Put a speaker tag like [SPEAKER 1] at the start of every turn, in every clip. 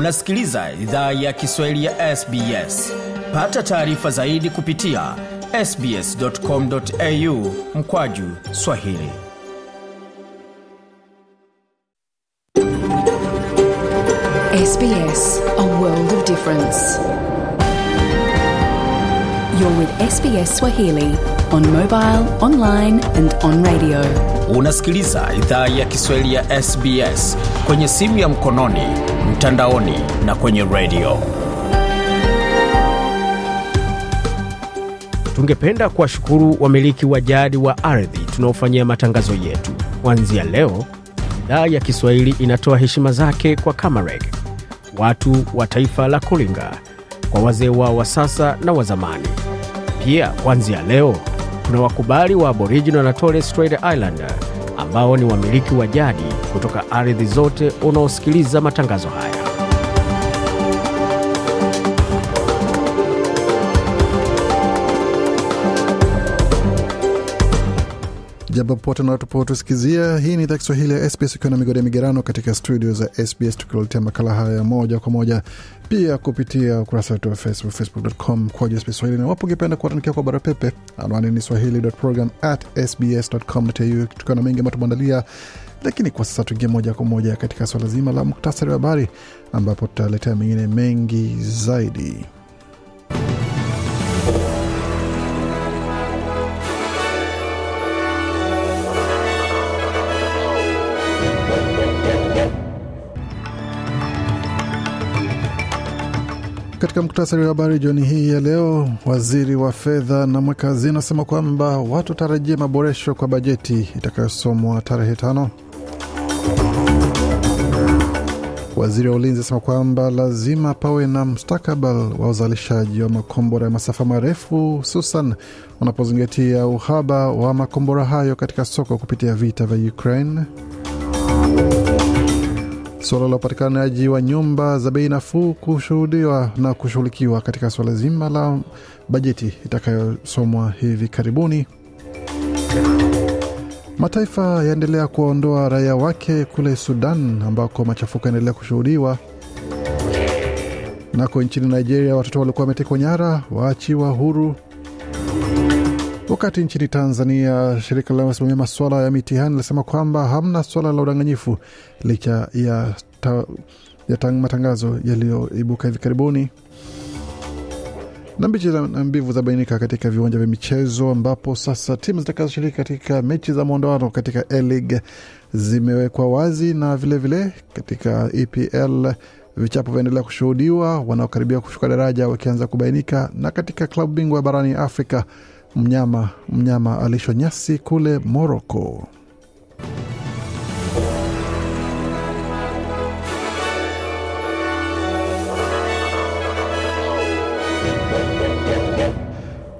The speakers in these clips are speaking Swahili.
[SPEAKER 1] Unasikiliza idhaa ya Kiswahili ya SBS. Pata taarifa zaidi kupitia sbs.com.au mkwaju Swahili.
[SPEAKER 2] SBS, a world of difference. You're with SBS Swahili on mobile, online and on radio.
[SPEAKER 1] Unasikiliza idhaa ya Kiswahili ya SBS kwenye simu ya mkononi, mtandaoni na kwenye redio.
[SPEAKER 3] Tungependa kuwashukuru wamiliki wa jadi wa ardhi tunaofanyia matangazo yetu. Kuanzia leo, idhaa ya Kiswahili inatoa heshima zake kwa Kamareg, watu wa taifa la Kulinga, kwa wazee wao wa sasa na wa zamani. Pia kuanzia leo kuna wakubali wa Aboriginal na Torres Strait Islander ambao ni wamiliki wa jadi kutoka ardhi zote unaosikiliza matangazo haya.
[SPEAKER 4] Jambo popote unapotusikizia hii ni idhaa kiswahili ya sbs ukiwa na migodi migerano katika studio za sbs tukiletea makala haya moja kwa moja pia kupitia ukurasa wetu wa facebook facebook.com kwa sbs swahili na wapo ungependa kuwatandikia kwa bara pepe anwani ni swahili.program@sbs.com.au, tukiwa na mengi ambayo lakini kwa sasa tuingie moja kwa moja katika swala zima la muktasari wa habari ambapo tutaletea mengine mengi zaidi Katika muktasari wa habari jioni hii ya leo, waziri wa fedha na mweka hazina anasema kwamba watu tarajia maboresho kwa bajeti itakayosomwa tarehe tano. Waziri wa ulinzi asema kwamba lazima pawe na mustakabali wa uzalishaji wa makombora ya masafa marefu, hususan unapozingatia uhaba wa makombora hayo katika soko kupitia vita vya Ukraine. Suala la upatikanaji wa nyumba za bei nafuu kushuhudiwa na kushughulikiwa katika suala zima la bajeti itakayosomwa hivi karibuni. Mataifa yaendelea kuwaondoa raia wake kule Sudan ambako machafuko yaendelea kushuhudiwa. Nako nchini Nigeria, watoto waliokuwa wametekwa nyara waachiwa huru. Wakati nchini Tanzania, shirika linalosimamia masuala ya mitihani linasema kwamba hamna swala la udanganyifu licha ya, ta, ya tang, matangazo yaliyoibuka hivi karibuni. Na mbichi na mbivu zabainika katika viwanja vya michezo, ambapo sasa timu zitakazoshiriki katika mechi za mwondoano katika A-League zimewekwa wazi, na vilevile vile, katika EPL vichapo vyaendelea kushuhudiwa, wanaokaribia kushuka daraja wakianza kubainika, na katika klabu bingwa barani Afrika mnyama mnyama alishwa nyasi kule Moroko.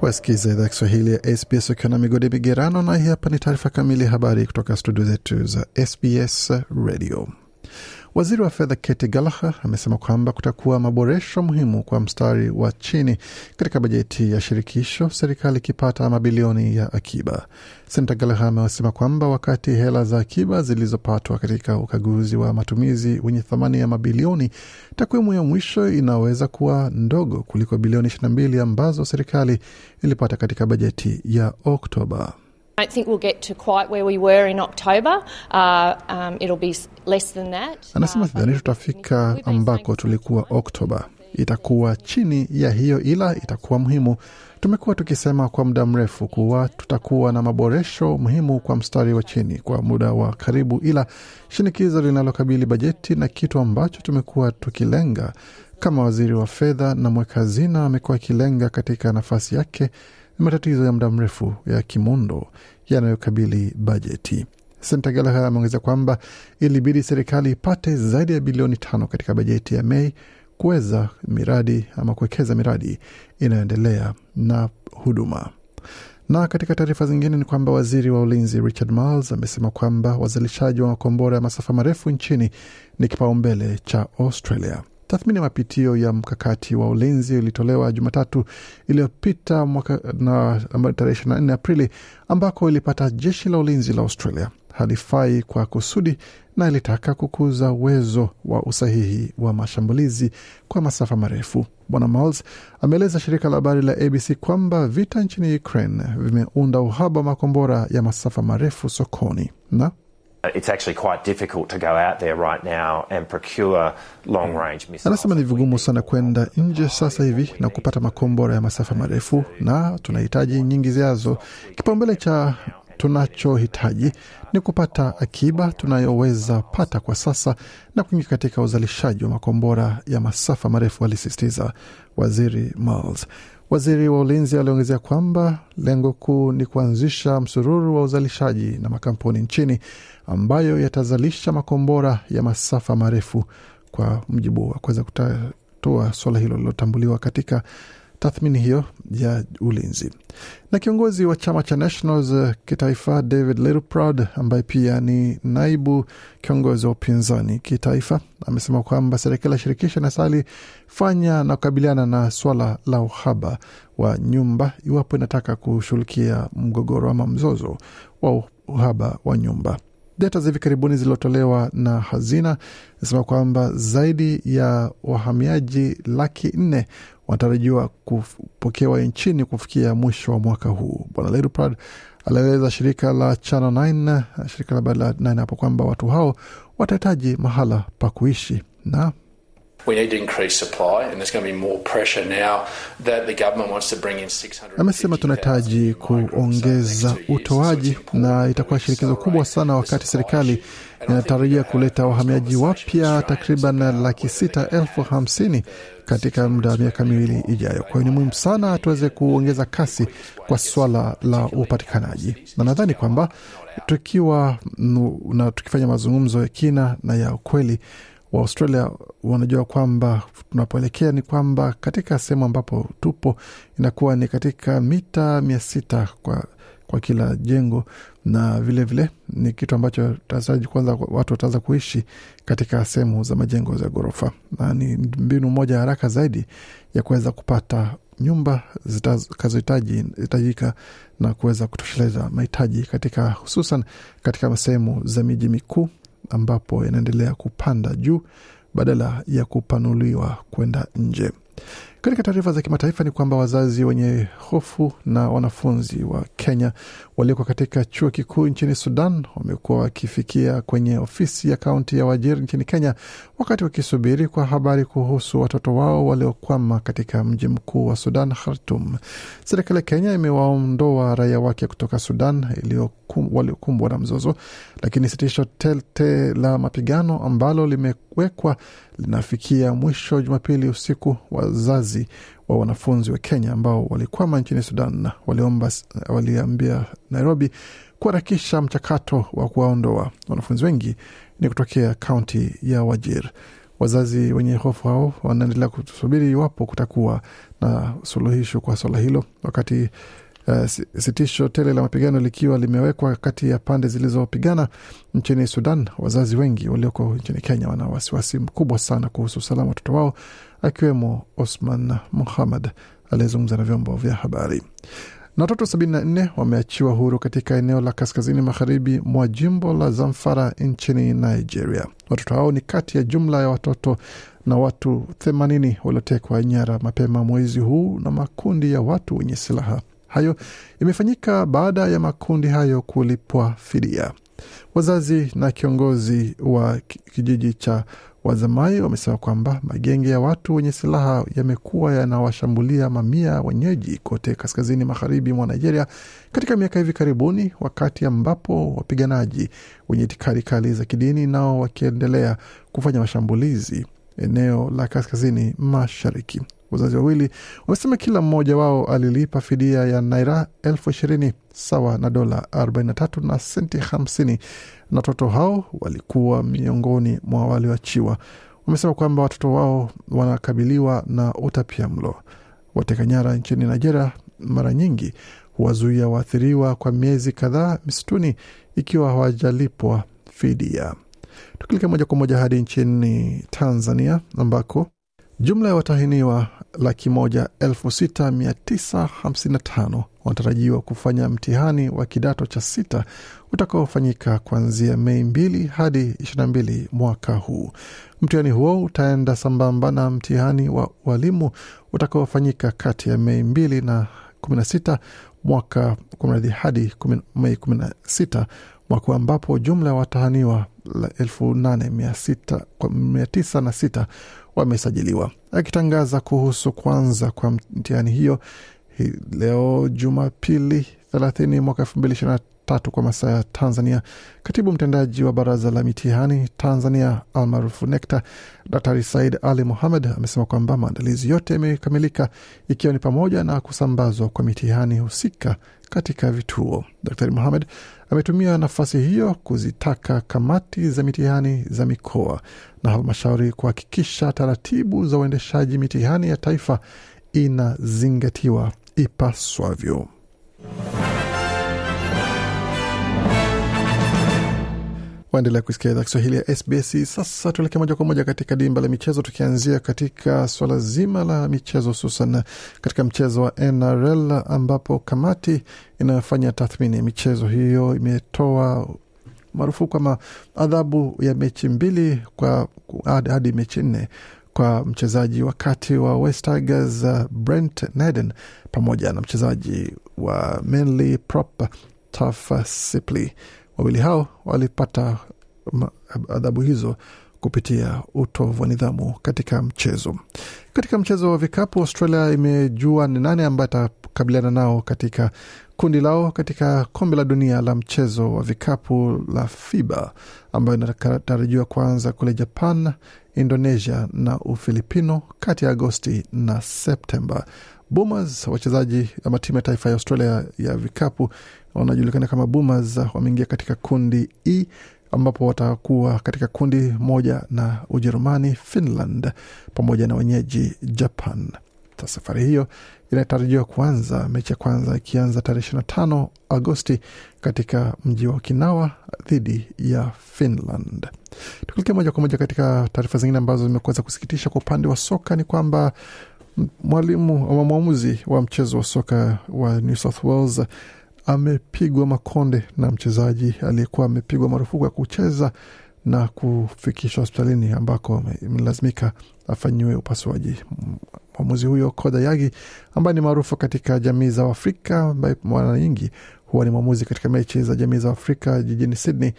[SPEAKER 4] Wasikiza idhaa Kiswahili ya SBS ukiwa na migodi migerano, na hii hapa ni taarifa kamili ya habari kutoka studio zetu za SBS Radio. Waziri wa fedha Katy Gallagher amesema kwamba kutakuwa maboresho muhimu kwa mstari wa chini katika bajeti ya shirikisho, serikali ikipata mabilioni ya akiba. Senta Gallagher amesema kwamba wakati hela za akiba zilizopatwa katika ukaguzi wa matumizi wenye thamani ya mabilioni, takwimu ya mwisho inaweza kuwa ndogo kuliko bilioni 22 ambazo serikali ilipata katika bajeti ya Oktoba.
[SPEAKER 5] I don't think we'll get to quite where we were in October. Uh, um, it'll be less than that.
[SPEAKER 4] Anasema sidhani tutafika ambako tulikuwa Oktoba. Itakuwa chini ya hiyo, ila itakuwa muhimu. Tumekuwa tukisema kwa muda mrefu kuwa tutakuwa na maboresho muhimu kwa mstari wa chini kwa muda wa karibu, ila shinikizo linalokabili bajeti na kitu ambacho tumekuwa tukilenga kama waziri wa fedha na mweka hazina amekuwa akilenga katika nafasi yake ni matatizo ya muda mrefu ya kimundo yanayokabili bajeti. Senta Gallagher ameongeza kwamba ilibidi serikali ipate zaidi ya bilioni tano katika bajeti ya Mei kuweza miradi ama kuwekeza miradi inayoendelea na huduma. Na katika taarifa zingine ni kwamba waziri wa ulinzi Richard Marles amesema kwamba wazalishaji wa makombora ya masafa marefu nchini ni kipaumbele cha Australia. Tathmini ya mapitio ya mkakati wa ulinzi ilitolewa Jumatatu iliyopita mwaka tarehe 24 Aprili, ambako ilipata jeshi la ulinzi la Australia halifai kwa kusudi na ilitaka kukuza uwezo wa usahihi wa mashambulizi kwa masafa marefu. Bwana Miles ameeleza shirika la habari la ABC kwamba vita nchini Ukraine vimeunda uhaba wa makombora ya masafa marefu sokoni na Anasema ni vigumu sana kwenda nje sasa hivi na kupata makombora ya masafa marefu, na tunahitaji nyingi ziazo. Kipaumbele cha tunachohitaji ni kupata akiba tunayoweza pata kwa sasa na kuingia katika uzalishaji wa makombora ya masafa marefu, alisisitiza waziri Miles. Waziri wa ulinzi aliongezea kwamba lengo kuu ni kuanzisha msururu wa uzalishaji na makampuni nchini ambayo yatazalisha makombora ya masafa marefu. Kwa mjibu wa kuweza kutatua suala hilo lilotambuliwa katika tathmini hiyo ya ulinzi. Na kiongozi wa chama cha Nationals kitaifa David Littleproud, ambaye pia ni naibu kiongozi wa upinzani kitaifa, amesema kwamba serikali ya shirikisho inastahili fanya na kukabiliana na swala la uhaba wa nyumba iwapo inataka kushughulikia mgogoro ama mzozo wa uhaba wa nyumba. Data za hivi karibuni zilizotolewa na hazina zinasema kwamba zaidi ya wahamiaji laki nne wanatarajiwa kupokewa nchini kufikia mwisho wa mwaka huu. Bwana Littleproud alieleza shirika la Channel 9, shirika la habari la 9 hapo kwamba watu hao watahitaji mahala pa kuishi na
[SPEAKER 6] We need to increase supply, and there's going to be more pressure now that the government wants to bring in 600.
[SPEAKER 4] amesema tunahitaji kuongeza utoaji na itakuwa shirikizo kubwa sana wakati serikali inatarajia kuleta wahamiaji wapya takriban laki sita elfu hamsini katika muda wa miaka miwili ijayo. Kwa hiyo ni muhimu sana tuweze kuongeza kasi kwa swala la upatikanaji, na nadhani kwamba tukiwa na tukifanya mazungumzo ya kina na ya ukweli wa Australia wanajua kwamba tunapoelekea ni kwamba katika sehemu ambapo tupo inakuwa ni katika mita mia sita kwa, kwa kila jengo, na vilevile vile, ni kitu ambacho taraji kwanza watu wataanza kuishi katika sehemu za majengo za ghorofa, na ni mbinu moja haraka zaidi ya kuweza kupata nyumba zitakazohitajika na kuweza kutosheleza mahitaji katika hususan katika sehemu za miji mikuu ambapo yanaendelea kupanda juu badala ya kupanuliwa kwenda nje. Katika taarifa za kimataifa ni kwamba wazazi wenye hofu na wanafunzi wa Kenya walioko katika chuo kikuu nchini Sudan wamekuwa wakifikia kwenye ofisi ya kaunti ya Wajir nchini Kenya wakati wakisubiri kwa habari kuhusu watoto wao waliokwama katika mji mkuu wa Sudan, Khartum. Serikali ya Kenya imewaondoa raia wake kutoka Sudan waliokumbwa na mzozo, lakini sitisho tete la mapigano ambalo limewekwa linafikia mwisho Jumapili usiku. Wazazi wa wanafunzi wa Kenya ambao walikwama nchini Sudan waliomba waliambia Nairobi kuharakisha mchakato wa kuwaondoa. Wanafunzi wengi ni kutokea kaunti ya Wajir. Wazazi wenye hofu hao wanaendelea kusubiri iwapo kutakuwa na suluhisho kwa swala hilo, wakati uh, sitisho tele la mapigano likiwa limewekwa kati ya pande zilizopigana nchini Sudan. Wazazi wengi walioko nchini Kenya wana wasiwasi mkubwa sana kuhusu usalama watoto wao, akiwemo Osman Muhammad aliyezungumza na vyombo vya habari na watoto 74 wameachiwa huru katika eneo la kaskazini magharibi mwa jimbo la Zamfara nchini Nigeria. Watoto hao ni kati ya jumla ya watoto na watu 80 waliotekwa nyara mapema mwezi huu na makundi ya watu wenye silaha. Hayo imefanyika baada ya makundi hayo kulipwa fidia. Wazazi na kiongozi wa kijiji cha Wazamai wamesema kwamba magenge ya watu wenye silaha yamekuwa yanawashambulia mamia wenyeji kote kaskazini magharibi mwa Nigeria katika miaka hivi karibuni, wakati ambapo wapiganaji wenye itikadi kali za kidini nao wakiendelea kufanya mashambulizi eneo la kaskazini mashariki. Wazazi wawili wamesema kila mmoja wao alilipa fidia ya naira elfu ishirini sawa na dola 43 na senti 50 na watoto hao walikuwa miongoni mwa walioachiwa. Wamesema kwamba watoto wao wanakabiliwa na utapia mlo. Wateka nyara nchini Nigeria mara nyingi huwazuia waathiriwa kwa miezi kadhaa misituni ikiwa hawajalipwa fidia. Tukilekea moja kwa moja hadi nchini Tanzania ambako jumla ya watahiniwa laki moja elfu sita mia tisa hamsini na tano wanatarajiwa kufanya mtihani wa kidato cha sita utakaofanyika kuanzia Mei mbili hadi ishirini na mbili mwaka huu. Mtihani huo utaenda sambamba na mtihani wa walimu utakaofanyika kati ya Mei mbili na kumi na sita mwaka kumradhi hadi Mei kumi na sita mwaka ambapo jumla ya watahaniwa elfu nane mia tisa na sita wamesajiliwa. Akitangaza kuhusu kuanza kwa mtihani hiyo leo Jumapili 30 mwaka 2023 kwa masaa ya Tanzania, katibu mtendaji wa baraza la mitihani Tanzania almaarufu NECTA, Daktari Said Ali Mohamed amesema kwamba maandalizi yote yamekamilika ikiwa ni pamoja na kusambazwa kwa mitihani husika katika vituo. Daktari Mohamed ametumia nafasi hiyo kuzitaka kamati za mitihani za mikoa na halmashauri kuhakikisha taratibu za uendeshaji mitihani ya taifa inazingatiwa ipaswavyo. Waendelea kusikia idhaa Kiswahili ya SBS. Sasa tuelekee moja kwa moja katika dimba la michezo, tukianzia katika swala zima la michezo, hususan katika mchezo wa NRL ambapo kamati inayofanya tathmini ya michezo hiyo imetoa marufuku ama adhabu ya mechi mbili kwa hadi mechi nne kwa mchezaji wakati wa West Tigers uh, Brent Naden pamoja na mchezaji wa Manly Prop Taf Sipley. Wawili hao walipata adhabu hizo kupitia utovu wa nidhamu katika mchezo. Katika mchezo wa vikapu, Australia imejua ni nani ambaye atakabiliana nao katika kundi lao katika kombe la dunia la mchezo wa vikapu la FIBA ambayo inatarajiwa kuanza kule Japan, Indonesia na Ufilipino kati ya Agosti na Septemba. Boomers, wachezaji ama timu ya taifa ya Australia ya vikapu wanajulikana kama Boomers, wameingia katika kundi E ambapo watakuwa katika kundi moja na Ujerumani, Finland pamoja na wenyeji Japan. Safari hiyo inatarajiwa kuanza mechi ya kwanza ikianza tarehe 25 Agosti katika mji wa Okinawa dhidi ya Finland. Tukielekea moja kwa moja katika taarifa zingine ambazo zimekuweza kusikitisha kwa upande wa soka ni kwamba mwalimu ama mwamuzi wa mchezo wa soka wa New South Wales amepigwa makonde na mchezaji aliyekuwa amepigwa marufuku ya kucheza na kufikishwa hospitalini ambako imelazimika afanyiwe upasuaji. Mwamuzi huyo Koda Yagi ambaye ni maarufu katika jamii za Afrika, ambaye mara nyingi huwa ni mwamuzi katika mechi za jamii za Afrika jijini Sydney,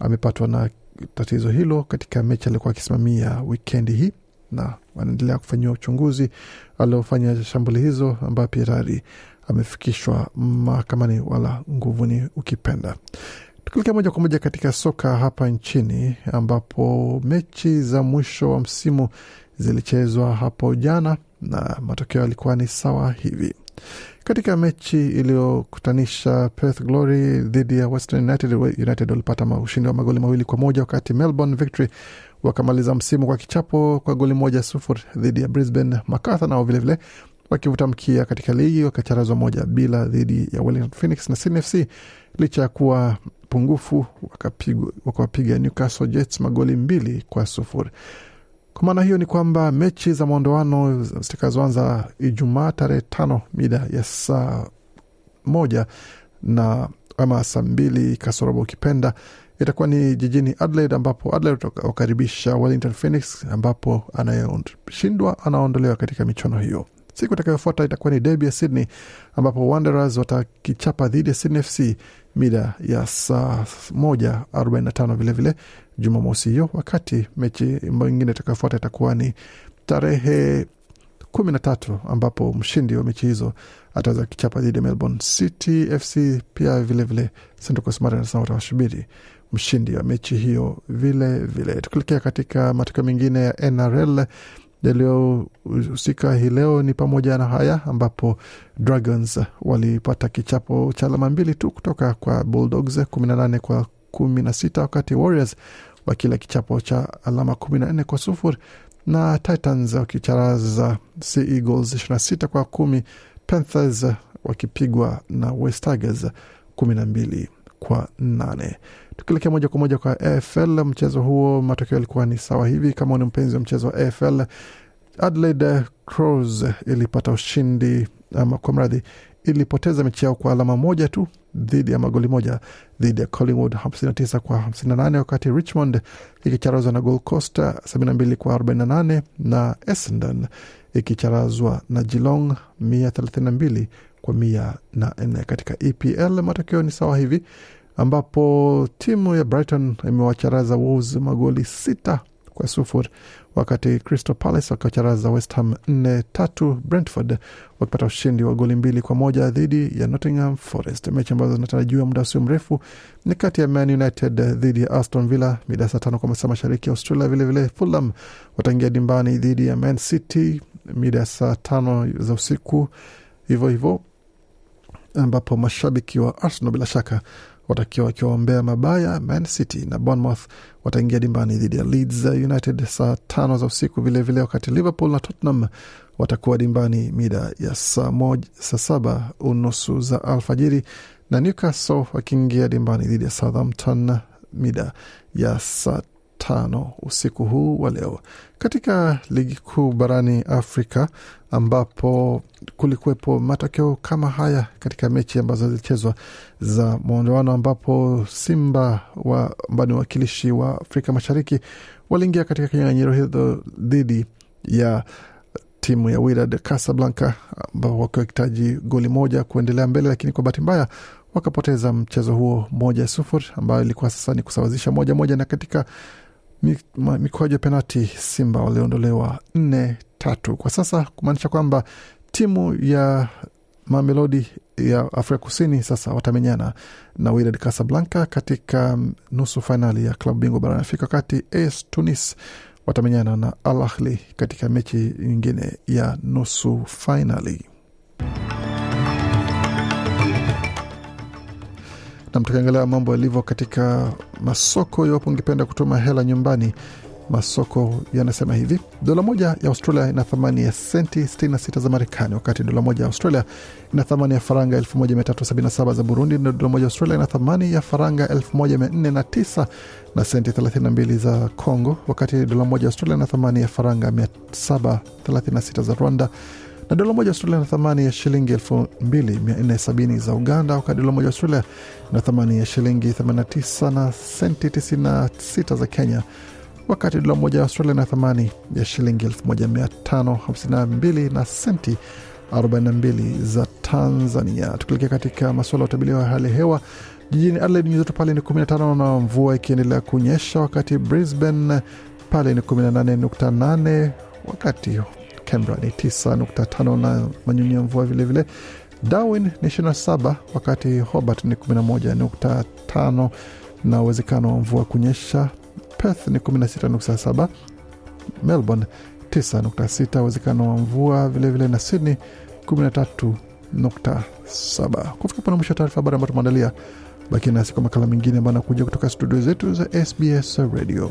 [SPEAKER 4] amepatwa na tatizo hilo katika mechi aliokuwa akisimamia wikendi hii na wanaendelea kufanyiwa uchunguzi aliofanya shambuli hizo, ambayo pia tayari amefikishwa mahakamani wala nguvuni ukipenda. Tukielekea moja kwa moja katika soka hapa nchini ambapo mechi za mwisho wa msimu zilichezwa hapo jana na matokeo yalikuwa ni sawa hivi. Katika mechi iliyokutanisha Perth Glory dhidi ya Western United, United walipata ushindi wa magoli mawili kwa moja wakati Melbourne Victory wakamaliza msimu kwa kichapo kwa goli moja sufuri dhidi ya Brisbane. Macarthur nao vilevile wakivuta mkia katika ligi wakacharazwa moja bila dhidi ya Wellington Phoenix na Sydney FC licha ya kuwa pungufu wakawapiga Newcastle Jets magoli mbili kwa sufuri. Kwa maana hiyo ni kwamba mechi za maondoano zitakazoanza Ijumaa tarehe tano mida ya saa moja na ama saa mbili kasorobo ukipenda itakuwa ni jijini Adelaide ambapo Adelaide wakaribisha Wellington Phoenix ambapo anayeshindwa anaondolewa katika michuano hiyo. Siku itakayofuata itakuwa ni debi ya Sydney ambapo Wanderers watakichapa dhidi ya Sydney FC mida ya saa moja arobaini na tano vilevile Jumamosi hiyo, wakati mechi ingine itakayofuata itakuwa ni tarehe kumi na tatu ambapo mshindi wa mechi hizo ataweza kichapa dhidi ya Melbourne City FC. Pia vilevile Central Coast Mariners watawashubiri mshindi wa mechi hiyo vile vile. Tukielekea katika matokeo mengine ya NRL yaliyohusika hii leo ni pamoja na haya ambapo Dragons walipata kichapo cha alama mbili tu kutoka kwa Bulldogs 18 kwa 16, wakati Warriors wakila kichapo cha alama 14 kwa sufuri na Titans wakicharaza Sea Eagles 26 kwa kumi, Panthers wakipigwa na West Tigers 12 kwa nane. Tukielekea moja kwa moja kwa AFL, mchezo huo matokeo yalikuwa ni sawa hivi. Kama ni mpenzi wa mchezo wa AFL, Adelaide Crows ilipata ushindi ama kwa mradhi ilipoteza mechi yao kwa alama moja tu dhidi ya magoli moja dhidi ya Collingwood 59 kwa 58, wakati Richmond ikicharazwa na Gold Coast 72 kwa 48 na Essendon ikicharazwa na Geelong 132 kwa 104. Katika EPL matokeo ni sawa hivi ambapo timu ya Brighton imewacharaza Wolves magoli sita kwa sufuri wakati Crystal Palace wakiwacharaza West Ham nne tatu. Brentford wakipata ushindi wa goli mbili kwa moja dhidi ya Nottingham Forest. Mechi ambazo zinatarajiwa muda usio mrefu ni kati ya Man United dhidi ya Aston Villa mida saa tano kwa masaa mashariki ya Australia. Vilevile Fulham wataingia dimbani dhidi ya Man City mida saa tano za usiku hivyo hivyo, ambapo mashabiki wa Arsenal bila shaka watakiwa wakiwaombea mabaya Man City na Bournemouth wataingia dimbani dhidi ya Leeds United saa tano za usiku vilevile vile, wakati Liverpool na Tottenham watakuwa dimbani mida ya saa moja, saa saba unusu za alfajiri na Newcastle wakiingia dimbani dhidi ya Southampton mida ya saa tano usiku huu wa leo. Katika ligi kuu barani Afrika ambapo kulikuwepo matokeo kama haya katika mechi ambazo zilichezwa za mwondoano, ambapo Simba wa ambao ni wakilishi wa Afrika Mashariki waliingia katika kinyang'anyiro hilo dhidi ya timu ya Wydad Casablanca ambao wakiwa wakihitaji goli moja kuendelea mbele, lakini kwa bahati mbaya wakapoteza mchezo huo moja sufuri, ambayo ilikuwa sasa ni kusawazisha moja moja, na katika mikwaju ya penati Simba waliondolewa nne tatu kwa sasa, kumaanisha kwamba timu ya Mamelodi ya Afrika Kusini sasa watamenyana na Wydad Casablanca katika nusu fainali ya klabu bingwa barani Afrika, wakati AS Tunis watamenyana na Al Ahli katika mechi nyingine ya nusu fainali. Na tukiangalia mambo yalivyo katika masoko, iwapo ungependa kutuma hela nyumbani, masoko yanasema hivi: dola moja ya Australia ina thamani ya senti 66 za Marekani, wakati dola moja ya Australia ina thamani ya faranga 1377 za Burundi, na dola moja ya Australia ina thamani ya faranga 1409 na senti 32 za Congo, wakati dola moja ya Australia ina thamani ya faranga 736 za Rwanda na dola moja Australia na thamani ya shilingi 2470 za Uganda, wakati dola moja Australia na thamani ya shilingi 89 na senti 96 za Kenya, wakati dola moja Australia na thamani ya shilingi 1552 na senti 42 za Tanzania. Tukielekea katika masuala ya utabiri wa hali ya hewa jijini Adelaide nyuzi joto pale ni 15 na mvua ikiendelea kunyesha, wakati Brisbane pale ni 18.8 wakati Canberra ni 9.5 na manyunyu ya mvua vilevile. Darwin ni 27 wakati Hobart ni 11.5 na uwezekano wa mvua kunyesha. Perth ni 16.7, Melbourne 9.6 uwezekano wa mvua vilevile, na Sydney 13.7. Kufika pana mwisho wa taarifa habari ambayo tumeandalia. Baki nasi kwa makala mengine ambayo anakuja kutoka studio zetu za SBS Radio.